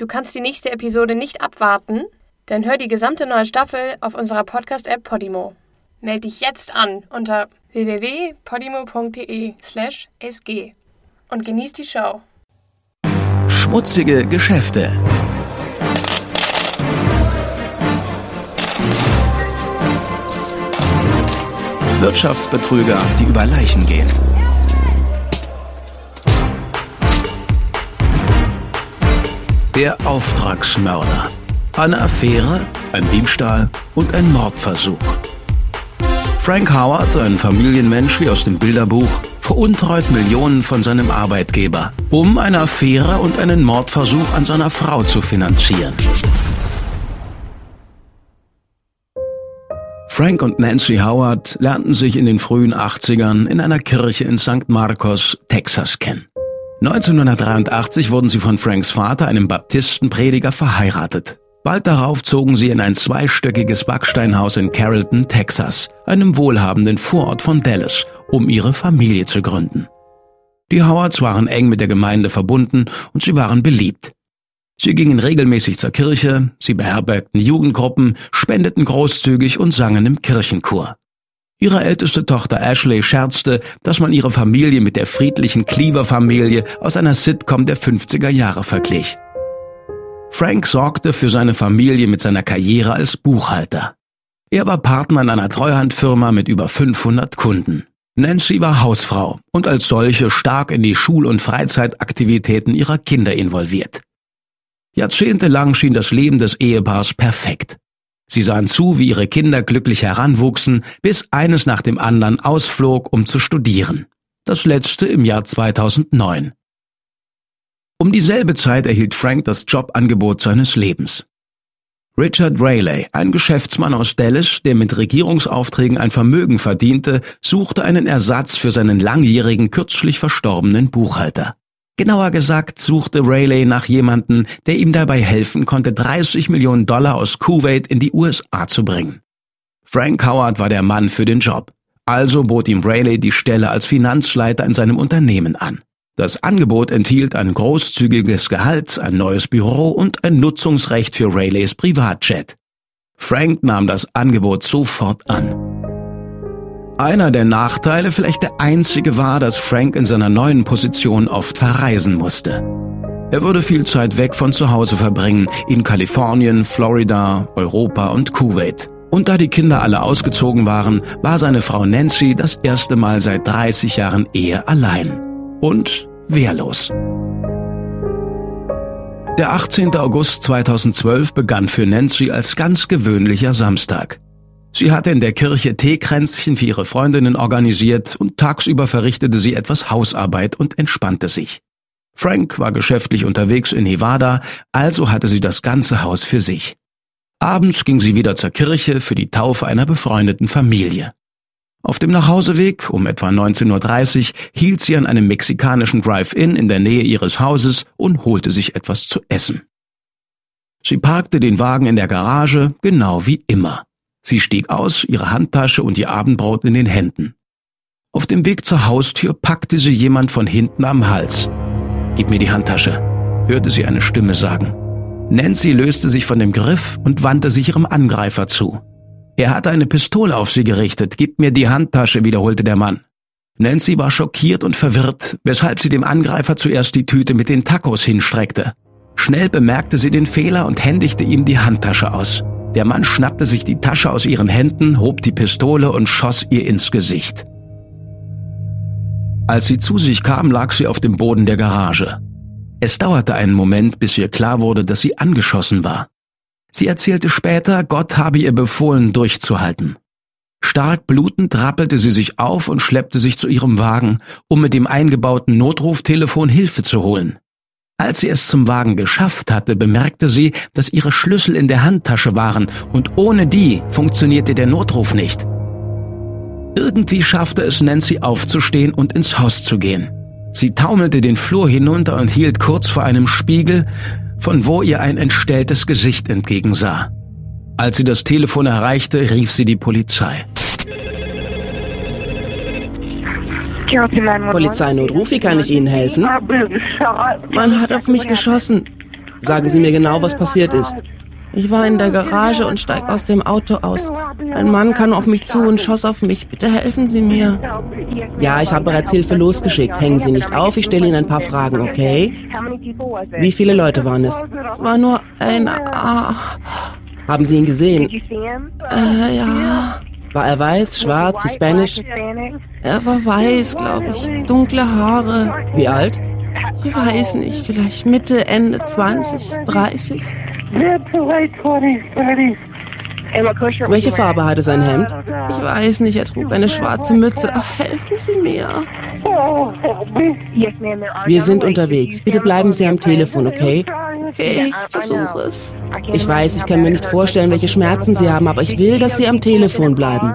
Du kannst die nächste Episode nicht abwarten? Dann hör die gesamte neue Staffel auf unserer Podcast-App Podimo. Meld dich jetzt an unter www.podimo.de/sg und genieß die Show. Schmutzige Geschäfte. Wirtschaftsbetrüger, die über Leichen gehen. Der Auftragsmörder. Eine Affäre, ein Diebstahl und ein Mordversuch. Frank Howard, ein Familienmensch wie aus dem Bilderbuch, veruntreut Millionen von seinem Arbeitgeber, um eine Affäre und einen Mordversuch an seiner Frau zu finanzieren. Frank und Nancy Howard lernten sich in den frühen 80ern in einer Kirche in St. Marcos, Texas kennen. 1983 wurden sie von Franks Vater, einem Baptistenprediger, verheiratet. Bald darauf zogen sie in ein zweistöckiges Backsteinhaus in Carrollton, Texas, einem wohlhabenden Vorort von Dallas, um ihre Familie zu gründen. Die Howards waren eng mit der Gemeinde verbunden und sie waren beliebt. Sie gingen regelmäßig zur Kirche, sie beherbergten Jugendgruppen, spendeten großzügig und sangen im Kirchenchor. Ihre älteste Tochter Ashley scherzte, dass man ihre Familie mit der friedlichen Cleaver-Familie aus einer Sitcom der 50er Jahre verglich. Frank sorgte für seine Familie mit seiner Karriere als Buchhalter. Er war Partner in einer Treuhandfirma mit über 500 Kunden. Nancy war Hausfrau und als solche stark in die Schul- und Freizeitaktivitäten ihrer Kinder involviert. Jahrzehntelang schien das Leben des Ehepaars perfekt. Sie sahen zu, wie ihre Kinder glücklich heranwuchsen, bis eines nach dem anderen ausflog, um zu studieren. Das letzte im Jahr 2009. Um dieselbe Zeit erhielt Frank das Jobangebot seines Lebens. Richard Rayleigh, ein Geschäftsmann aus Dallas, der mit Regierungsaufträgen ein Vermögen verdiente, suchte einen Ersatz für seinen langjährigen, kürzlich verstorbenen Buchhalter. Genauer gesagt suchte Rayleigh nach jemanden, der ihm dabei helfen konnte, 30 Millionen Dollar aus Kuwait in die USA zu bringen. Frank Howard war der Mann für den Job. Also bot ihm Rayleigh die Stelle als Finanzleiter in seinem Unternehmen an. Das Angebot enthielt ein großzügiges Gehalt, ein neues Büro und ein Nutzungsrecht für Rayleighs Privatjet. Frank nahm das Angebot sofort an. Einer der Nachteile, vielleicht der einzige war, dass Frank in seiner neuen Position oft verreisen musste. Er würde viel Zeit weg von zu Hause verbringen, in Kalifornien, Florida, Europa und Kuwait. Und da die Kinder alle ausgezogen waren, war seine Frau Nancy das erste Mal seit 30 Jahren Ehe allein. Und wehrlos. Der 18. August 2012 begann für Nancy als ganz gewöhnlicher Samstag. Sie hatte in der Kirche Teekränzchen für ihre Freundinnen organisiert und tagsüber verrichtete sie etwas Hausarbeit und entspannte sich. Frank war geschäftlich unterwegs in Nevada, also hatte sie das ganze Haus für sich. Abends ging sie wieder zur Kirche für die Taufe einer befreundeten Familie. Auf dem Nachhauseweg um etwa 19.30 Uhr hielt sie an einem mexikanischen Drive-In in der Nähe ihres Hauses und holte sich etwas zu essen. Sie parkte den Wagen in der Garage, genau wie immer. Sie stieg aus, ihre Handtasche und ihr Abendbrot in den Händen. Auf dem Weg zur Haustür packte sie jemand von hinten am Hals. Gib mir die Handtasche, hörte sie eine Stimme sagen. Nancy löste sich von dem Griff und wandte sich ihrem Angreifer zu. Er hatte eine Pistole auf sie gerichtet. Gib mir die Handtasche, wiederholte der Mann. Nancy war schockiert und verwirrt, weshalb sie dem Angreifer zuerst die Tüte mit den Tacos hinstreckte. Schnell bemerkte sie den Fehler und händigte ihm die Handtasche aus. Der Mann schnappte sich die Tasche aus ihren Händen, hob die Pistole und schoss ihr ins Gesicht. Als sie zu sich kam, lag sie auf dem Boden der Garage. Es dauerte einen Moment, bis ihr klar wurde, dass sie angeschossen war. Sie erzählte später, Gott habe ihr befohlen, durchzuhalten. Stark blutend rappelte sie sich auf und schleppte sich zu ihrem Wagen, um mit dem eingebauten Notruftelefon Hilfe zu holen. Als sie es zum Wagen geschafft hatte, bemerkte sie, dass ihre Schlüssel in der Handtasche waren und ohne die funktionierte der Notruf nicht. Irgendwie schaffte es Nancy aufzustehen und ins Haus zu gehen. Sie taumelte den Flur hinunter und hielt kurz vor einem Spiegel, von wo ihr ein entstelltes Gesicht entgegensah. Als sie das Telefon erreichte, rief sie die Polizei. Polizeinotruf, wie kann ich Ihnen helfen? Man hat auf mich geschossen. Sagen Sie mir genau, was passiert ist. Ich war in der Garage und steig aus dem Auto aus. Ein Mann kam auf mich zu und schoss auf mich. Bitte helfen Sie mir. Ja, ich habe bereits Hilfe losgeschickt. Hängen Sie nicht auf, ich stelle Ihnen ein paar Fragen, okay? Wie viele Leute waren es? Es war nur ein... Ah. Haben Sie ihn gesehen? Äh, ja. War er weiß, schwarz, hispanisch? Er war weiß, glaube ich. Dunkle Haare. Wie alt? Ich weiß nicht, vielleicht Mitte, Ende 20, 30? Welche Farbe hatte sein Hemd? Ich weiß nicht, er trug eine schwarze Mütze. Ach, helfen Sie mir. Wir sind unterwegs. Bitte bleiben Sie am Telefon, okay? Okay, ich versuche es. Ich weiß, ich kann mir nicht vorstellen, welche Schmerzen Sie haben, aber ich will, dass Sie am Telefon bleiben.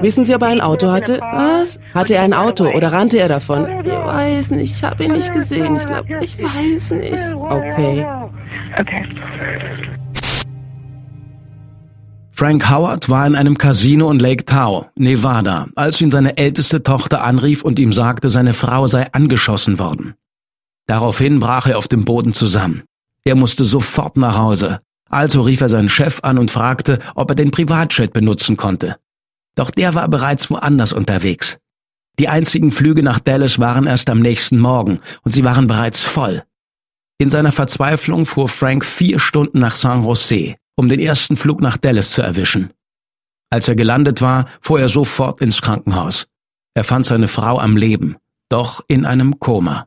Wissen Sie, ob er ein Auto hatte? Was? Hatte er ein Auto oder rannte er davon? Ich weiß nicht, ich habe ihn nicht gesehen. Ich glaube, ich weiß nicht. Okay. Okay. Frank Howard war in einem Casino in Lake Tahoe, Nevada, als ihn seine älteste Tochter anrief und ihm sagte, seine Frau sei angeschossen worden. Daraufhin brach er auf dem Boden zusammen. Er musste sofort nach Hause. Also rief er seinen Chef an und fragte, ob er den Privatjet benutzen konnte. Doch der war bereits woanders unterwegs. Die einzigen Flüge nach Dallas waren erst am nächsten Morgen und sie waren bereits voll. In seiner Verzweiflung fuhr Frank vier Stunden nach San Jose, um den ersten Flug nach Dallas zu erwischen. Als er gelandet war, fuhr er sofort ins Krankenhaus. Er fand seine Frau am Leben, doch in einem Koma.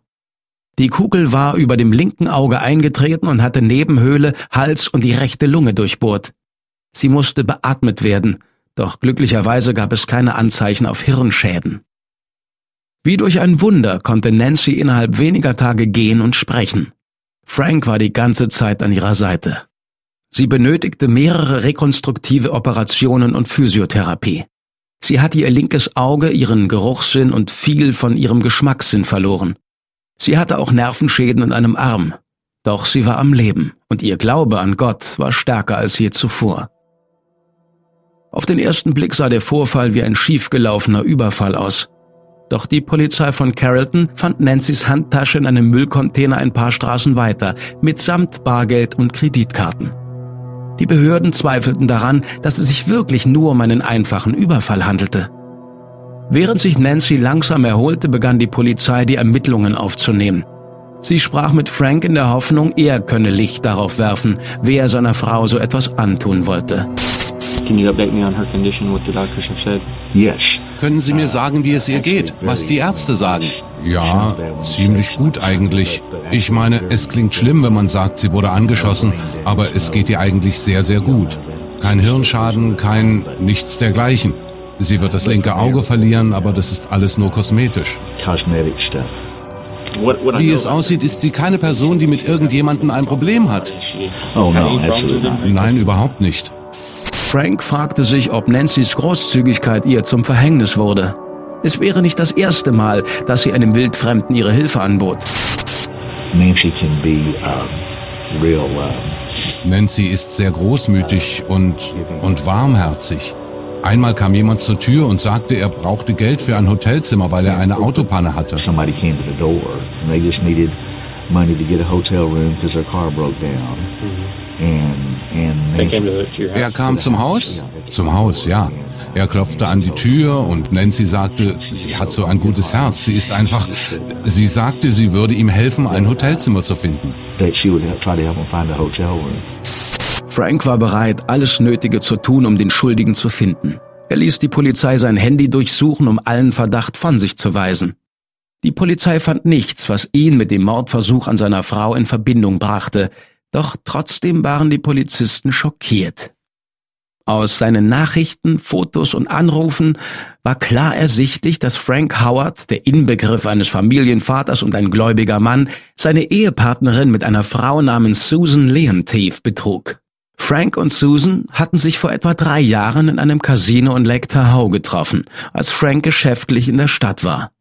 Die Kugel war über dem linken Auge eingetreten und hatte Nebenhöhle, Hals und die rechte Lunge durchbohrt. Sie musste beatmet werden, doch glücklicherweise gab es keine Anzeichen auf Hirnschäden. Wie durch ein Wunder konnte Nancy innerhalb weniger Tage gehen und sprechen. Frank war die ganze Zeit an ihrer Seite. Sie benötigte mehrere rekonstruktive Operationen und Physiotherapie. Sie hatte ihr linkes Auge, ihren Geruchssinn und viel von ihrem Geschmackssinn verloren. Sie hatte auch Nervenschäden in einem Arm. Doch sie war am Leben und ihr Glaube an Gott war stärker als je zuvor. Auf den ersten Blick sah der Vorfall wie ein schiefgelaufener Überfall aus. Doch die Polizei von Carrollton fand Nancy's Handtasche in einem Müllcontainer ein paar Straßen weiter, mitsamt Bargeld und Kreditkarten. Die Behörden zweifelten daran, dass es sich wirklich nur um einen einfachen Überfall handelte. Während sich Nancy langsam erholte, begann die Polizei die Ermittlungen aufzunehmen. Sie sprach mit Frank in der Hoffnung, er könne Licht darauf werfen, wer seiner Frau so etwas antun wollte. Können Sie mir sagen, wie es ihr geht, was die Ärzte sagen? Ja, ziemlich gut eigentlich. Ich meine, es klingt schlimm, wenn man sagt, sie wurde angeschossen, aber es geht ihr eigentlich sehr, sehr gut. Kein Hirnschaden, kein nichts dergleichen. Sie wird das linke Auge verlieren, aber das ist alles nur kosmetisch. Wie es aussieht, ist sie keine Person, die mit irgendjemandem ein Problem hat. Oh, Nein, überhaupt nicht. Frank fragte sich, ob Nancy's Großzügigkeit ihr zum Verhängnis wurde. Es wäre nicht das erste Mal, dass sie einem Wildfremden ihre Hilfe anbot. Nancy can be real. Nancy ist sehr großmütig und und warmherzig. Einmal kam jemand zur Tür und sagte, er brauchte Geld für ein Hotelzimmer, weil er eine Autopanne hatte. Somebody came to the door and they just needed money to get a hotel room because their car broke down. Er kam zum Haus? Zum Haus, ja. Er klopfte an die Tür und Nancy sagte, sie hat so ein gutes Herz. Sie ist einfach, sie sagte, sie würde ihm helfen, ein Hotelzimmer zu finden. Frank war bereit, alles Nötige zu tun, um den Schuldigen zu finden. Er ließ die Polizei sein Handy durchsuchen, um allen Verdacht von sich zu weisen. Die Polizei fand nichts, was ihn mit dem Mordversuch an seiner Frau in Verbindung brachte, doch trotzdem waren die Polizisten schockiert. Aus seinen Nachrichten, Fotos und Anrufen war klar ersichtlich, dass Frank Howard, der Inbegriff eines Familienvaters und ein gläubiger Mann, seine Ehepartnerin mit einer Frau namens Susan Leontief betrug. Frank und Susan hatten sich vor etwa drei Jahren in einem Casino in Lake Tahoe getroffen, als Frank geschäftlich in der Stadt war.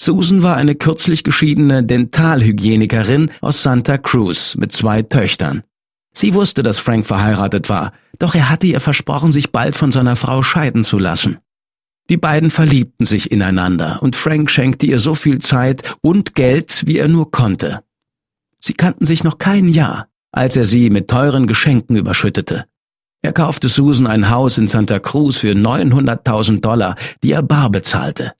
Susan war eine kürzlich geschiedene Dentalhygienikerin aus Santa Cruz mit zwei Töchtern. Sie wusste, dass Frank verheiratet war, doch er hatte ihr versprochen, sich bald von seiner Frau scheiden zu lassen. Die beiden verliebten sich ineinander und Frank schenkte ihr so viel Zeit und Geld, wie er nur konnte. Sie kannten sich noch kein Jahr, als er sie mit teuren Geschenken überschüttete. Er kaufte Susan ein Haus in Santa Cruz für 900.000 Dollar, die er bar bezahlte.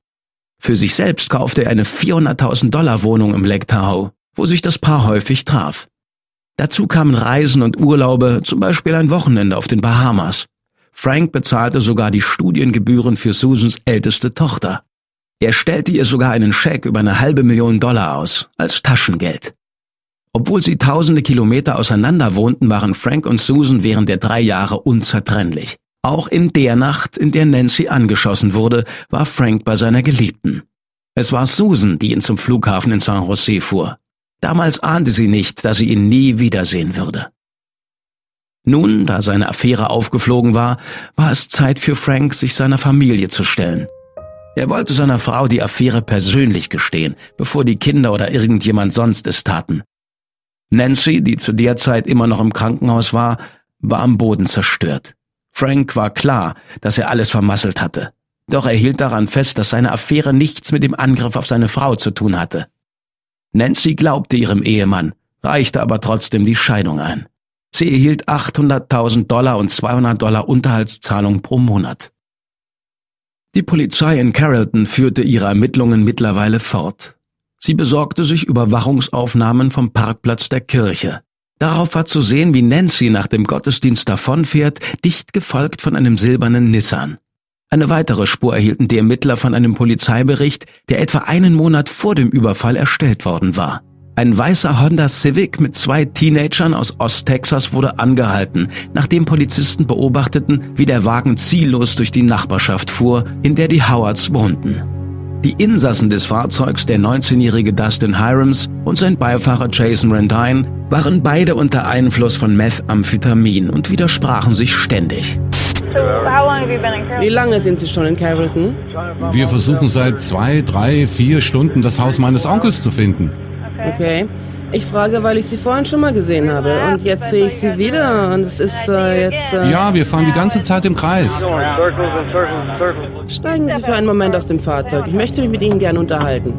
Für sich selbst kaufte er eine 400.000 Dollar Wohnung im Lake Tahoe, wo sich das Paar häufig traf. Dazu kamen Reisen und Urlaube, zum Beispiel ein Wochenende auf den Bahamas. Frank bezahlte sogar die Studiengebühren für Susans älteste Tochter. Er stellte ihr sogar einen Scheck über eine halbe Million Dollar aus, als Taschengeld. Obwohl sie tausende Kilometer auseinander wohnten, waren Frank und Susan während der drei Jahre unzertrennlich. Auch in der Nacht, in der Nancy angeschossen wurde, war Frank bei seiner Geliebten. Es war Susan, die ihn zum Flughafen in San Jose fuhr. Damals ahnte sie nicht, dass sie ihn nie wiedersehen würde. Nun, da seine Affäre aufgeflogen war, war es Zeit für Frank, sich seiner Familie zu stellen. Er wollte seiner Frau die Affäre persönlich gestehen, bevor die Kinder oder irgendjemand sonst es taten. Nancy, die zu der Zeit immer noch im Krankenhaus war, war am Boden zerstört. Frank war klar, dass er alles vermasselt hatte. Doch er hielt daran fest, dass seine Affäre nichts mit dem Angriff auf seine Frau zu tun hatte. Nancy glaubte ihrem Ehemann, reichte aber trotzdem die Scheidung ein. Sie erhielt 800.000 Dollar und 200 Dollar Unterhaltszahlung pro Monat. Die Polizei in Carrollton führte ihre Ermittlungen mittlerweile fort. Sie besorgte sich Überwachungsaufnahmen vom Parkplatz der Kirche. Darauf war zu sehen, wie Nancy nach dem Gottesdienst davonfährt, dicht gefolgt von einem silbernen Nissan. Eine weitere Spur erhielten die Ermittler von einem Polizeibericht, der etwa einen Monat vor dem Überfall erstellt worden war. Ein weißer Honda Civic mit zwei Teenagern aus Osttexas wurde angehalten, nachdem Polizisten beobachteten, wie der Wagen ziellos durch die Nachbarschaft fuhr, in der die Howards wohnten. Die Insassen des Fahrzeugs, der 19-jährige Dustin Hirams und sein Beifahrer Jason Rendine, waren beide unter Einfluss von Methamphetamin und widersprachen sich ständig. Wie lange sind Sie schon in Carrollton? Wir versuchen seit zwei, drei, vier Stunden das Haus meines Onkels zu finden. Okay. Ich frage, weil ich Sie vorhin schon mal gesehen habe und jetzt sehe ich Sie wieder und es ist äh, jetzt... Äh ja, wir fahren die ganze Zeit im Kreis. Steigen Sie für einen Moment aus dem Fahrzeug. Ich möchte mich mit Ihnen gern unterhalten.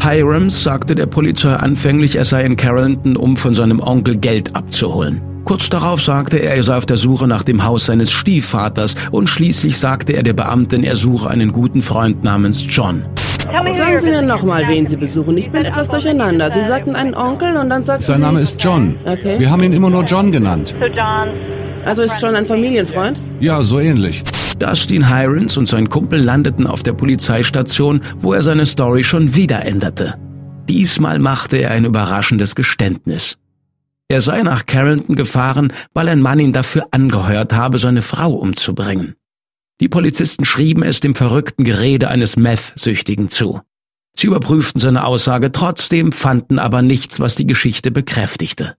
Hirams sagte der Polizei anfänglich, er sei in Carrollton, um von seinem Onkel Geld abzuholen. Kurz darauf sagte er, er sei auf der Suche nach dem Haus seines Stiefvaters und schließlich sagte er der Beamtin, er suche einen guten Freund namens John. Sagen Sie mir nochmal, wen Sie besuchen. Ich bin etwas durcheinander. Sie sagten einen Onkel und dann sagten Sein Sie... Name ist John. Okay. Wir haben ihn immer nur John genannt. Also ist John ein Familienfreund? Ja, so ähnlich. Dustin Hirons und sein Kumpel landeten auf der Polizeistation, wo er seine Story schon wieder änderte. Diesmal machte er ein überraschendes Geständnis. Er sei nach Carrington gefahren, weil ein Mann ihn dafür angeheuert habe, seine Frau umzubringen. Die Polizisten schrieben es dem verrückten Gerede eines Meth-Süchtigen zu. Sie überprüften seine Aussage trotzdem, fanden aber nichts, was die Geschichte bekräftigte.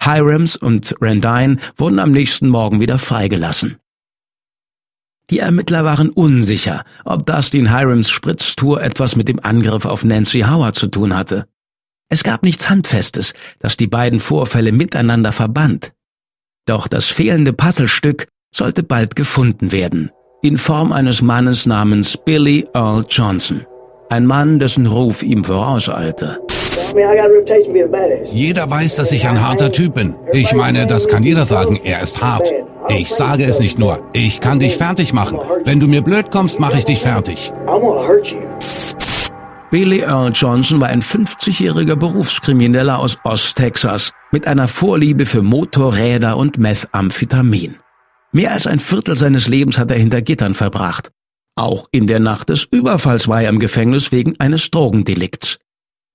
Hirams und Randine wurden am nächsten Morgen wieder freigelassen. Die Ermittler waren unsicher, ob Dustin Hirams Spritztour etwas mit dem Angriff auf Nancy Howard zu tun hatte. Es gab nichts Handfestes, das die beiden Vorfälle miteinander verband. Doch das fehlende Puzzlestück sollte bald gefunden werden, in Form eines Mannes namens Billy Earl Johnson. Ein Mann, dessen Ruf ihm vorauseilte. Jeder weiß, dass ich ein harter Typ bin. Ich meine, das kann jeder sagen, er ist hart. Ich sage es nicht nur, ich kann dich fertig machen. Wenn du mir blöd kommst, mache ich dich fertig. Billy Earl Johnson war ein 50-jähriger Berufskrimineller aus Osttexas mit einer Vorliebe für Motorräder und Methamphetamin. Mehr als ein Viertel seines Lebens hat er hinter Gittern verbracht. Auch in der Nacht des Überfalls war er im Gefängnis wegen eines Drogendelikts.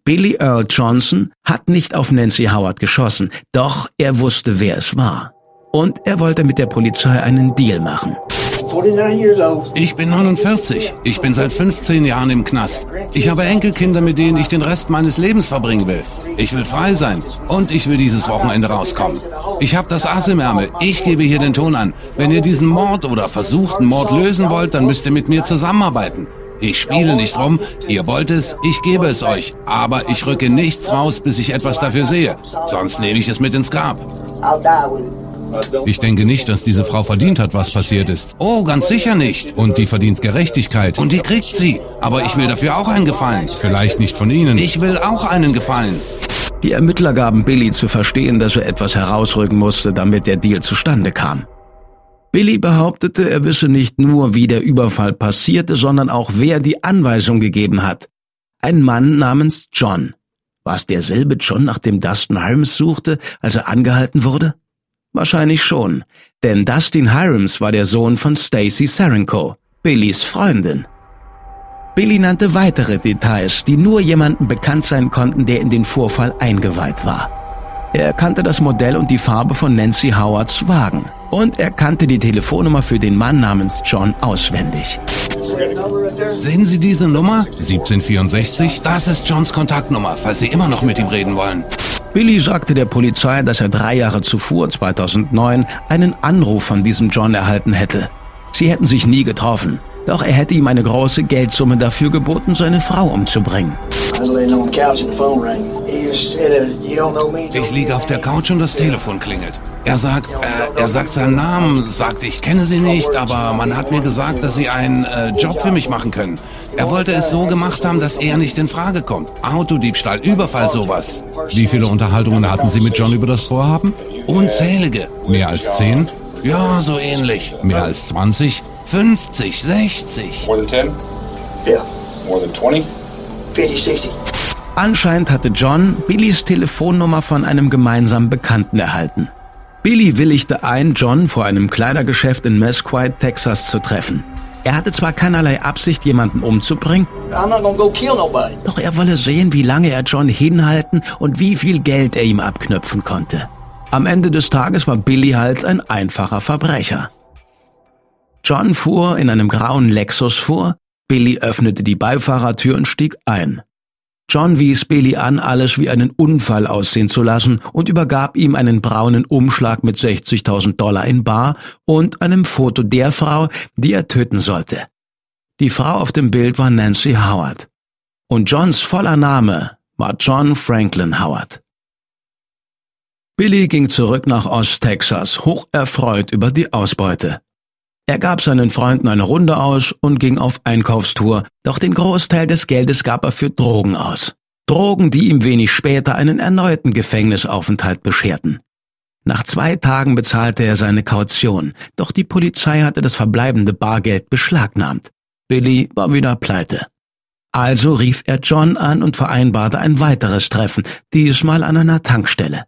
Billy Earl Johnson hat nicht auf Nancy Howard geschossen, doch er wusste, wer es war. Und er wollte mit der Polizei einen Deal machen. Ich bin 49. Ich bin seit 15 Jahren im Knast. Ich habe Enkelkinder, mit denen ich den Rest meines Lebens verbringen will. Ich will frei sein und ich will dieses Wochenende rauskommen. Ich habe das Ass im Ärmel. Ich gebe hier den Ton an. Wenn ihr diesen Mord oder versuchten Mord lösen wollt, dann müsst ihr mit mir zusammenarbeiten. Ich spiele nicht rum, ihr wollt es, ich gebe es euch. Aber ich rücke nichts raus, bis ich etwas dafür sehe. Sonst nehme ich es mit ins Grab. Ich denke nicht, dass diese Frau verdient hat, was passiert ist. Oh, ganz sicher nicht. Und die verdient Gerechtigkeit. Und die kriegt sie. Aber ich will dafür auch einen Gefallen. Vielleicht nicht von Ihnen. Ich will auch einen Gefallen. Die Ermittler gaben Billy zu verstehen, dass er etwas herausrücken musste, damit der Deal zustande kam. Billy behauptete, er wisse nicht nur, wie der Überfall passierte, sondern auch, wer die Anweisung gegeben hat. Ein Mann namens John. War es derselbe John, nach dem Dustin Hirams suchte, als er angehalten wurde? Wahrscheinlich schon, denn Dustin Hirams war der Sohn von Stacy Sarenko, Billys Freundin. Billy nannte weitere Details, die nur jemandem bekannt sein konnten, der in den Vorfall eingeweiht war. Er kannte das Modell und die Farbe von Nancy Howards Wagen. Und er kannte die Telefonnummer für den Mann namens John auswendig. Sehen Sie diese Nummer? 1764? Das ist Johns Kontaktnummer, falls Sie immer noch mit ihm reden wollen. Billy sagte der Polizei, dass er drei Jahre zuvor, 2009, einen Anruf von diesem John erhalten hätte. Sie hätten sich nie getroffen. Doch er hätte ihm eine große Geldsumme dafür geboten, seine Frau umzubringen. Ich liege auf der Couch und das Telefon klingelt. Er sagt, äh, er sagt seinen Namen, sagt, ich kenne sie nicht, aber man hat mir gesagt, dass sie einen äh, Job für mich machen können. Er wollte es so gemacht haben, dass er nicht in Frage kommt. Autodiebstahl, Überfall, sowas. Wie viele Unterhaltungen hatten Sie mit John über das Vorhaben? Unzählige. Mehr als zehn? Ja, so ähnlich. Mehr als 20? 50, 60. More than 10? Yeah. More than 20? 50, 60. Anscheinend hatte John Billys Telefonnummer von einem gemeinsamen Bekannten erhalten. Billy willigte ein, John vor einem Kleidergeschäft in Mesquite, Texas zu treffen. Er hatte zwar keinerlei Absicht, jemanden umzubringen, doch er wolle sehen, wie lange er John hinhalten und wie viel Geld er ihm abknüpfen konnte. Am Ende des Tages war Billy halt ein einfacher Verbrecher. John fuhr in einem grauen Lexus vor, Billy öffnete die Beifahrertür und stieg ein. John wies Billy an, alles wie einen Unfall aussehen zu lassen und übergab ihm einen braunen Umschlag mit 60.000 Dollar in Bar und einem Foto der Frau, die er töten sollte. Die Frau auf dem Bild war Nancy Howard. Und Johns voller Name war John Franklin Howard. Billy ging zurück nach Ost-Texas, hoch erfreut über die Ausbeute. Er gab seinen Freunden eine Runde aus und ging auf Einkaufstour, doch den Großteil des Geldes gab er für Drogen aus. Drogen, die ihm wenig später einen erneuten Gefängnisaufenthalt bescherten. Nach zwei Tagen bezahlte er seine Kaution, doch die Polizei hatte das verbleibende Bargeld beschlagnahmt. Billy war wieder pleite. Also rief er John an und vereinbarte ein weiteres Treffen, diesmal an einer Tankstelle.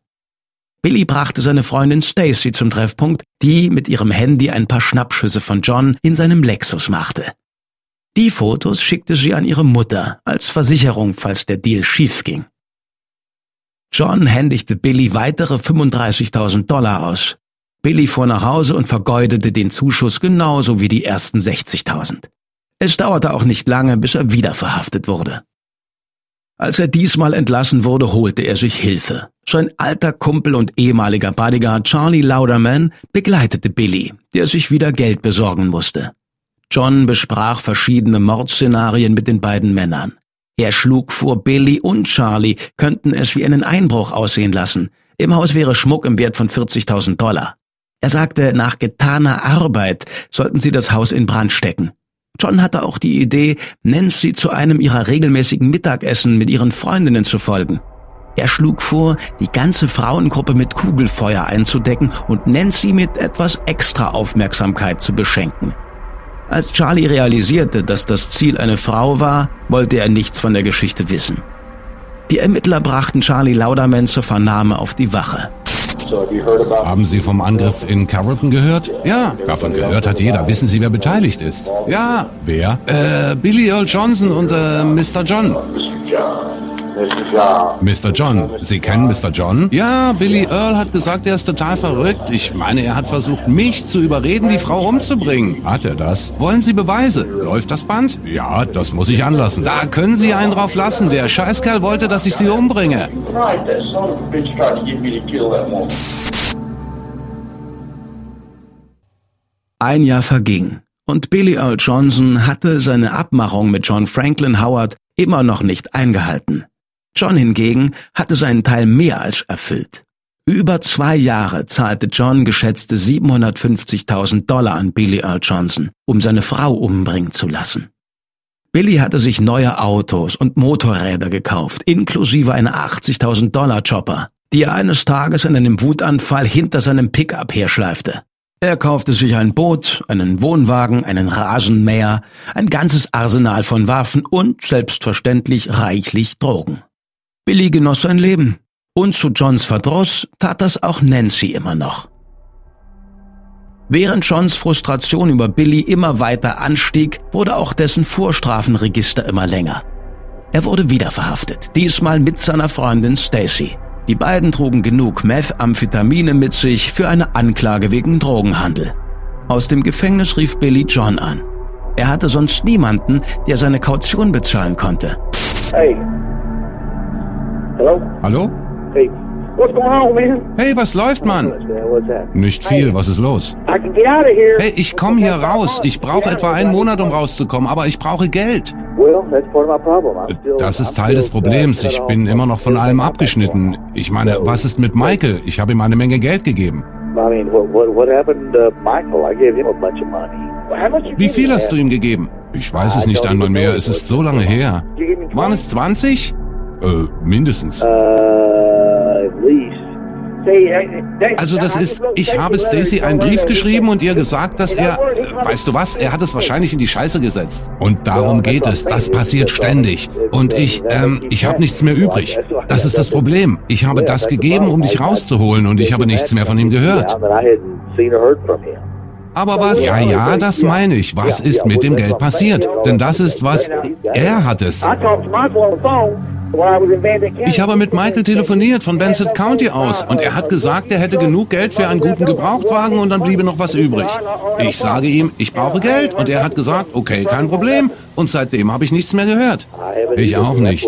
Billy brachte seine Freundin Stacy zum Treffpunkt, die mit ihrem Handy ein paar Schnappschüsse von John in seinem Lexus machte. Die Fotos schickte sie an ihre Mutter als Versicherung, falls der Deal schief ging. John händigte Billy weitere 35.000 Dollar aus. Billy fuhr nach Hause und vergeudete den Zuschuss genauso wie die ersten 60.000. Es dauerte auch nicht lange, bis er wieder verhaftet wurde. Als er diesmal entlassen wurde, holte er sich Hilfe. Sein alter Kumpel und ehemaliger Bodyguard Charlie Lauderman begleitete Billy, der sich wieder Geld besorgen musste. John besprach verschiedene Mordszenarien mit den beiden Männern. Er schlug vor, Billy und Charlie könnten es wie einen Einbruch aussehen lassen. Im Haus wäre Schmuck im Wert von 40.000 Dollar. Er sagte, nach getaner Arbeit sollten sie das Haus in Brand stecken. John hatte auch die Idee, Nancy zu einem ihrer regelmäßigen Mittagessen mit ihren Freundinnen zu folgen. Er schlug vor, die ganze Frauengruppe mit Kugelfeuer einzudecken und Nancy mit etwas extra Aufmerksamkeit zu beschenken. Als Charlie realisierte, dass das Ziel eine Frau war, wollte er nichts von der Geschichte wissen. Die Ermittler brachten Charlie Lauderman zur Vernahme auf die Wache. Haben Sie vom Angriff in Carrollton gehört? Ja, davon gehört hat jeder. Wissen Sie, wer beteiligt ist? Ja. Wer? Äh, Billy Earl Johnson und äh, Mr. John. Mr. John. Sie kennen Mr. John? Ja, Billy Earl hat gesagt, er ist total verrückt. Ich meine, er hat versucht, mich zu überreden, die Frau umzubringen. Hat er das? Wollen Sie Beweise? Läuft das Band? Ja, das muss ich anlassen. Da können Sie einen drauf lassen. Der Scheißkerl wollte, dass ich Sie umbringe. Ein Jahr verging und Billy Earl Johnson hatte seine Abmachung mit John Franklin Howard immer noch nicht eingehalten. John hingegen hatte seinen Teil mehr als erfüllt. Über zwei Jahre zahlte John geschätzte 750.000 Dollar an Billy Earl Johnson, um seine Frau umbringen zu lassen. Billy hatte sich neue Autos und Motorräder gekauft, inklusive einer 80.000 Dollar Chopper, die er eines Tages in einem Wutanfall hinter seinem Pickup herschleifte. Er kaufte sich ein Boot, einen Wohnwagen, einen Rasenmäher, ein ganzes Arsenal von Waffen und selbstverständlich reichlich Drogen. Billy genoss sein Leben. Und zu Johns Verdruss tat das auch Nancy immer noch. Während Johns Frustration über Billy immer weiter anstieg, wurde auch dessen Vorstrafenregister immer länger. Er wurde wieder verhaftet, diesmal mit seiner Freundin Stacy. Die beiden trugen genug Methamphetamine mit sich für eine Anklage wegen Drogenhandel. Aus dem Gefängnis rief Billy John an. Er hatte sonst niemanden, der seine Kaution bezahlen konnte. Hey. Hello? Hallo? Hey. Hey, was läuft, Mann? Nicht viel, was ist los? Hey, ich komme hier raus. Ich brauche etwa einen Monat, um rauszukommen, aber ich brauche Geld. Das ist Teil des Problems. Ich bin immer noch von allem abgeschnitten. Ich meine, was ist mit Michael? Ich habe ihm eine Menge Geld gegeben. Wie viel hast du ihm gegeben? Ich weiß es nicht einmal mehr. Es ist so lange her. Waren es 20? Äh, mindestens. Also das ist, ich habe Stacy einen Brief geschrieben und ihr gesagt, dass er, weißt du was, er hat es wahrscheinlich in die Scheiße gesetzt. Und darum geht es, das passiert ständig. Und ich, ähm, ich habe nichts mehr übrig. Das ist das Problem. Ich habe das gegeben, um dich rauszuholen und ich habe nichts mehr von ihm gehört. Aber was? Ja, ja, das meine ich. Was ist mit dem Geld passiert? Denn das ist was, er hat es. Ich habe mit Michael telefoniert von Benson County aus und er hat gesagt, er hätte genug Geld für einen guten Gebrauchtwagen und dann bliebe noch was übrig. Ich sage ihm, ich brauche Geld und er hat gesagt, okay, kein Problem und seitdem habe ich nichts mehr gehört. Ich auch nicht.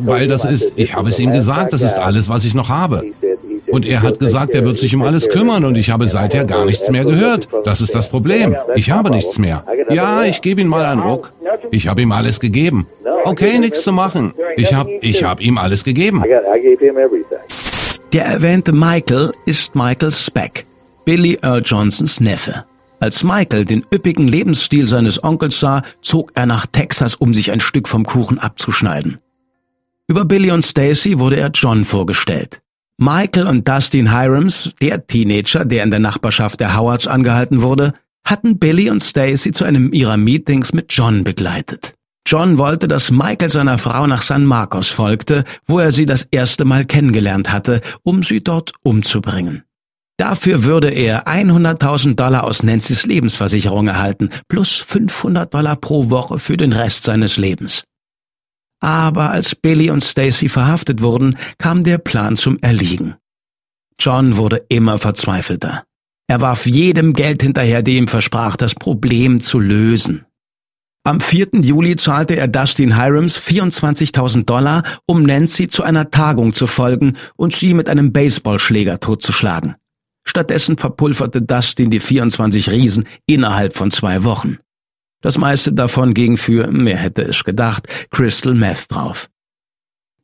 Weil das ist, ich habe es ihm gesagt, das ist alles, was ich noch habe. Und er hat gesagt, er wird sich um alles kümmern und ich habe seither gar nichts mehr gehört. Das ist das Problem. Ich habe nichts mehr. Ja, ich gebe ihm mal einen Ruck. Ich habe ihm alles gegeben. Okay, nichts zu machen. Ich habe ich hab ihm alles gegeben. Der erwähnte Michael ist Michael Speck, Billy Earl Johnsons Neffe. Als Michael den üppigen Lebensstil seines Onkels sah, zog er nach Texas, um sich ein Stück vom Kuchen abzuschneiden. Über Billy und Stacy wurde er John vorgestellt. Michael und Dustin Hirams, der Teenager, der in der Nachbarschaft der Howards angehalten wurde, hatten Billy und Stacy zu einem ihrer Meetings mit John begleitet. John wollte, dass Michael seiner Frau nach San Marcos folgte, wo er sie das erste Mal kennengelernt hatte, um sie dort umzubringen. Dafür würde er 100.000 Dollar aus Nancy's Lebensversicherung erhalten, plus 500 Dollar pro Woche für den Rest seines Lebens. Aber als Billy und Stacy verhaftet wurden, kam der Plan zum Erliegen. John wurde immer verzweifelter. Er warf jedem Geld hinterher, dem versprach, das Problem zu lösen. Am 4. Juli zahlte er Dustin Hirams 24.000 Dollar, um Nancy zu einer Tagung zu folgen und sie mit einem Baseballschläger totzuschlagen. Stattdessen verpulverte Dustin die 24 Riesen innerhalb von zwei Wochen. Das meiste davon ging für, wer hätte es gedacht, Crystal Meth drauf.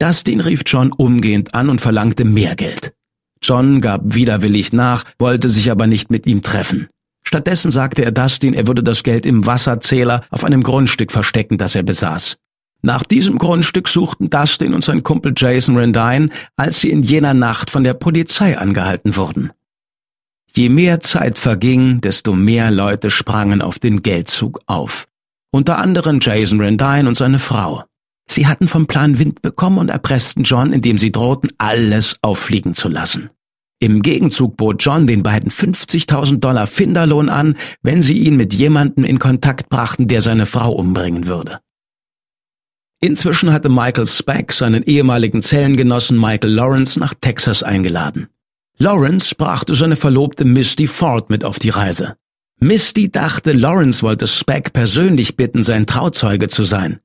Dustin rief John umgehend an und verlangte mehr Geld. John gab widerwillig nach, wollte sich aber nicht mit ihm treffen. Stattdessen sagte er Dustin, er würde das Geld im Wasserzähler auf einem Grundstück verstecken, das er besaß. Nach diesem Grundstück suchten Dustin und sein Kumpel Jason Rendine, als sie in jener Nacht von der Polizei angehalten wurden. Je mehr Zeit verging, desto mehr Leute sprangen auf den Geldzug auf. Unter anderem Jason Rendine und seine Frau. Sie hatten vom Plan Wind bekommen und erpressten John, indem sie drohten, alles auffliegen zu lassen. Im Gegenzug bot John den beiden 50.000 Dollar Finderlohn an, wenn sie ihn mit jemandem in Kontakt brachten, der seine Frau umbringen würde. Inzwischen hatte Michael Speck seinen ehemaligen Zellengenossen Michael Lawrence nach Texas eingeladen. Lawrence brachte seine Verlobte Misty Ford mit auf die Reise. Misty dachte, Lawrence wollte Speck persönlich bitten, sein Trauzeuge zu sein.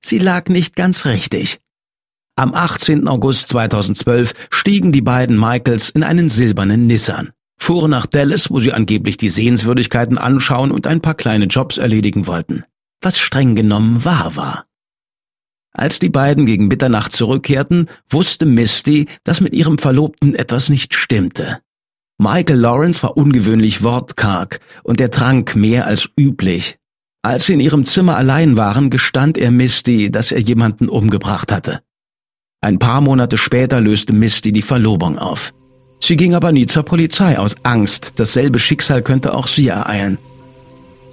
Sie lag nicht ganz richtig. Am 18. August 2012 stiegen die beiden Michaels in einen silbernen Nissan, fuhren nach Dallas, wo sie angeblich die Sehenswürdigkeiten anschauen und ein paar kleine Jobs erledigen wollten. Was streng genommen wahr war. Als die beiden gegen Mitternacht zurückkehrten, wusste Misty, dass mit ihrem Verlobten etwas nicht stimmte. Michael Lawrence war ungewöhnlich wortkarg und er trank mehr als üblich. Als sie in ihrem Zimmer allein waren, gestand er Misty, dass er jemanden umgebracht hatte. Ein paar Monate später löste Misty die Verlobung auf. Sie ging aber nie zur Polizei aus Angst, dasselbe Schicksal könnte auch sie ereilen.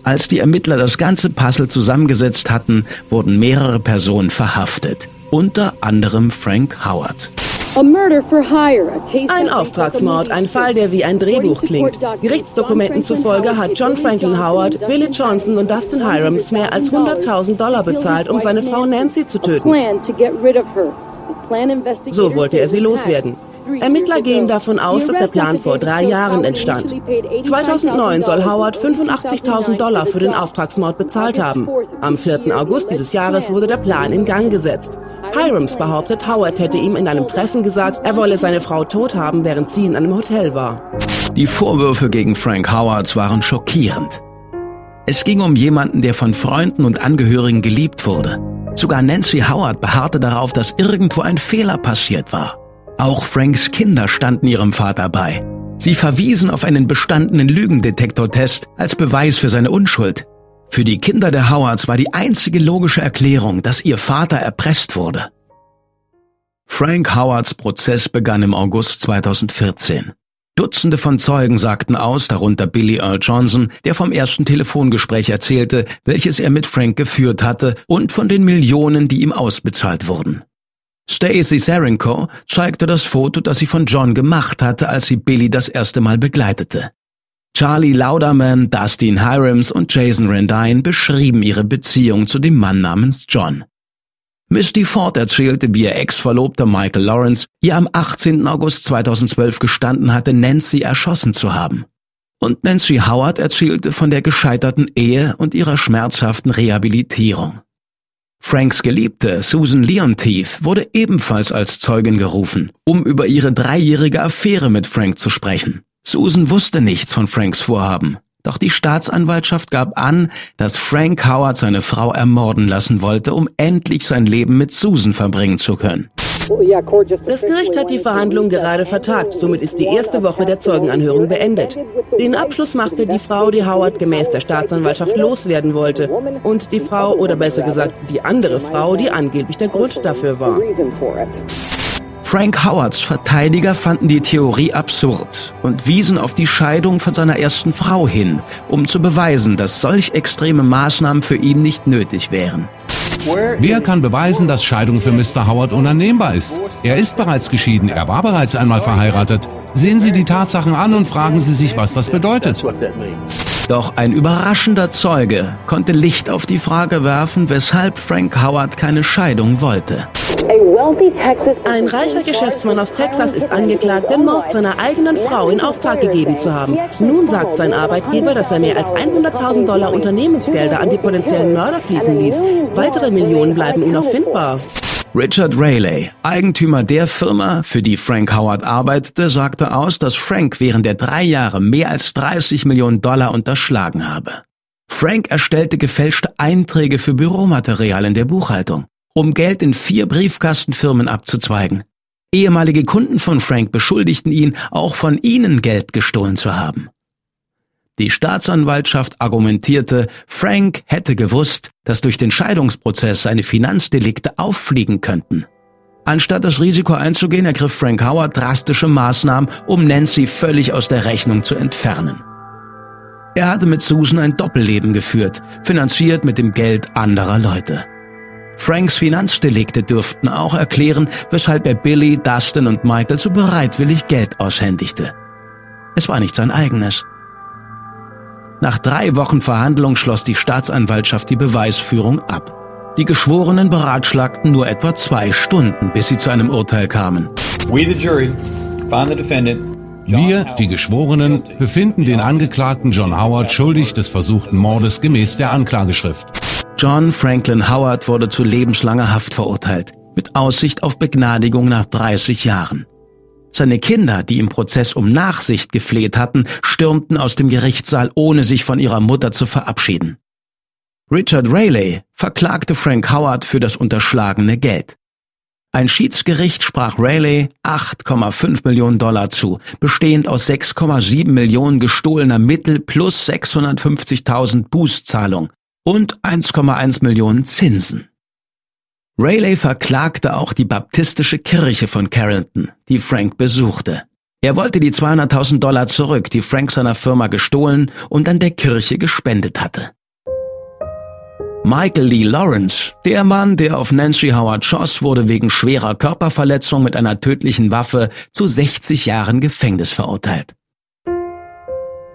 Als die Ermittler das ganze Puzzle zusammengesetzt hatten, wurden mehrere Personen verhaftet, unter anderem Frank Howard. Ein Auftragsmord, ein Fall, der wie ein Drehbuch klingt. Gerichtsdokumenten zufolge hat John Franklin Howard, Billy Johnson und Dustin Hirams mehr als 100.000 Dollar bezahlt, um seine Frau Nancy zu töten. So wollte er sie loswerden. Ermittler gehen davon aus, dass der Plan vor drei Jahren entstand. 2009 soll Howard 85.000 Dollar für den Auftragsmord bezahlt haben. Am 4. August dieses Jahres wurde der Plan in Gang gesetzt. Hirams behauptet, Howard hätte ihm in einem Treffen gesagt, er wolle seine Frau tot haben, während sie in einem Hotel war. Die Vorwürfe gegen Frank Howard waren schockierend. Es ging um jemanden, der von Freunden und Angehörigen geliebt wurde. Sogar Nancy Howard beharrte darauf, dass irgendwo ein Fehler passiert war. Auch Franks Kinder standen ihrem Vater bei. Sie verwiesen auf einen bestandenen Lügendetektortest als Beweis für seine Unschuld. Für die Kinder der Howards war die einzige logische Erklärung, dass ihr Vater erpresst wurde. Frank Howards Prozess begann im August 2014. Dutzende von Zeugen sagten aus, darunter Billy Earl Johnson, der vom ersten Telefongespräch erzählte, welches er mit Frank geführt hatte und von den Millionen, die ihm ausbezahlt wurden. Stacey Sarenko zeigte das Foto, das sie von John gemacht hatte, als sie Billy das erste Mal begleitete. Charlie Lauderman, Dustin Hirams und Jason Rendine beschrieben ihre Beziehung zu dem Mann namens John. Misty Ford erzählte, wie ihr Ex-Verlobter Michael Lawrence ihr am 18. August 2012 gestanden hatte, Nancy erschossen zu haben. Und Nancy Howard erzählte von der gescheiterten Ehe und ihrer schmerzhaften Rehabilitierung. Franks Geliebte Susan Leontief wurde ebenfalls als Zeugin gerufen, um über ihre dreijährige Affäre mit Frank zu sprechen. Susan wusste nichts von Franks Vorhaben, doch die Staatsanwaltschaft gab an, dass Frank Howard seine Frau ermorden lassen wollte, um endlich sein Leben mit Susan verbringen zu können. Das Gericht hat die Verhandlung gerade vertagt, somit ist die erste Woche der Zeugenanhörung beendet. Den Abschluss machte die Frau, die Howard gemäß der Staatsanwaltschaft loswerden wollte, und die Frau, oder besser gesagt die andere Frau, die angeblich der Grund dafür war. Frank Howards Verteidiger fanden die Theorie absurd und wiesen auf die Scheidung von seiner ersten Frau hin, um zu beweisen, dass solch extreme Maßnahmen für ihn nicht nötig wären. Wer kann beweisen, dass Scheidung für Mr. Howard unannehmbar ist? Er ist bereits geschieden, er war bereits einmal verheiratet. Sehen Sie die Tatsachen an und fragen Sie sich, was das bedeutet. Doch ein überraschender Zeuge konnte Licht auf die Frage werfen, weshalb Frank Howard keine Scheidung wollte. Ein reicher Geschäftsmann aus Texas ist angeklagt, den Mord seiner eigenen Frau in Auftrag gegeben zu haben. Nun sagt sein Arbeitgeber, dass er mehr als 100.000 Dollar Unternehmensgelder an die potenziellen Mörder fließen ließ. Weitere Millionen bleiben unauffindbar. Richard Rayleigh, Eigentümer der Firma, für die Frank Howard arbeitete, sagte aus, dass Frank während der drei Jahre mehr als 30 Millionen Dollar unterschlagen habe. Frank erstellte gefälschte Einträge für Büromaterial in der Buchhaltung, um Geld in vier Briefkastenfirmen abzuzweigen. Ehemalige Kunden von Frank beschuldigten ihn, auch von ihnen Geld gestohlen zu haben. Die Staatsanwaltschaft argumentierte, Frank hätte gewusst, dass durch den Scheidungsprozess seine Finanzdelikte auffliegen könnten. Anstatt das Risiko einzugehen, ergriff Frank Howard drastische Maßnahmen, um Nancy völlig aus der Rechnung zu entfernen. Er hatte mit Susan ein Doppelleben geführt, finanziert mit dem Geld anderer Leute. Franks Finanzdelikte dürften auch erklären, weshalb er Billy, Dustin und Michael so bereitwillig Geld aushändigte. Es war nicht sein eigenes. Nach drei Wochen Verhandlung schloss die Staatsanwaltschaft die Beweisführung ab. Die Geschworenen beratschlagten nur etwa zwei Stunden, bis sie zu einem Urteil kamen. Wir, die Geschworenen, befinden den Angeklagten John Howard schuldig des versuchten Mordes gemäß der Anklageschrift. John Franklin Howard wurde zu lebenslanger Haft verurteilt, mit Aussicht auf Begnadigung nach 30 Jahren. Seine Kinder, die im Prozess um Nachsicht gefleht hatten, stürmten aus dem Gerichtssaal, ohne sich von ihrer Mutter zu verabschieden. Richard Rayleigh verklagte Frank Howard für das unterschlagene Geld. Ein Schiedsgericht sprach Rayleigh 8,5 Millionen Dollar zu, bestehend aus 6,7 Millionen gestohlener Mittel plus 650.000 Bußzahlung und 1,1 Millionen Zinsen. Rayleigh verklagte auch die baptistische Kirche von Carrollton, die Frank besuchte. Er wollte die 200.000 Dollar zurück, die Frank seiner Firma gestohlen und an der Kirche gespendet hatte. Michael Lee Lawrence, der Mann, der auf Nancy Howard schoss, wurde wegen schwerer Körperverletzung mit einer tödlichen Waffe zu 60 Jahren Gefängnis verurteilt.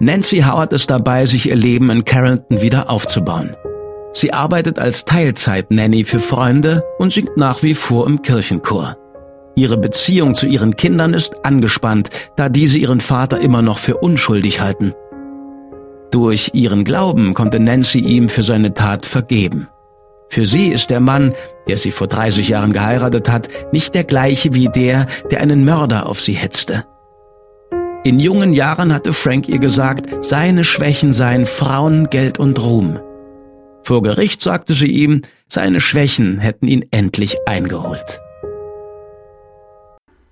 Nancy Howard ist dabei, sich ihr Leben in Carrollton wieder aufzubauen. Sie arbeitet als Teilzeit-Nanny für Freunde und singt nach wie vor im Kirchenchor. Ihre Beziehung zu ihren Kindern ist angespannt, da diese ihren Vater immer noch für unschuldig halten. Durch ihren Glauben konnte Nancy ihm für seine Tat vergeben. Für sie ist der Mann, der sie vor 30 Jahren geheiratet hat, nicht der gleiche wie der, der einen Mörder auf sie hetzte. In jungen Jahren hatte Frank ihr gesagt, seine Schwächen seien Frauen, Geld und Ruhm. Vor Gericht sagte sie ihm, seine Schwächen hätten ihn endlich eingeholt.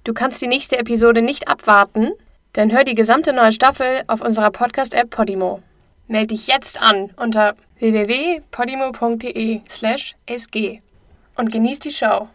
Du kannst die nächste Episode nicht abwarten? Dann hör die gesamte neue Staffel auf unserer Podcast-App Podimo. Melde dich jetzt an unter www.podimo.de/sg und genieß die Show.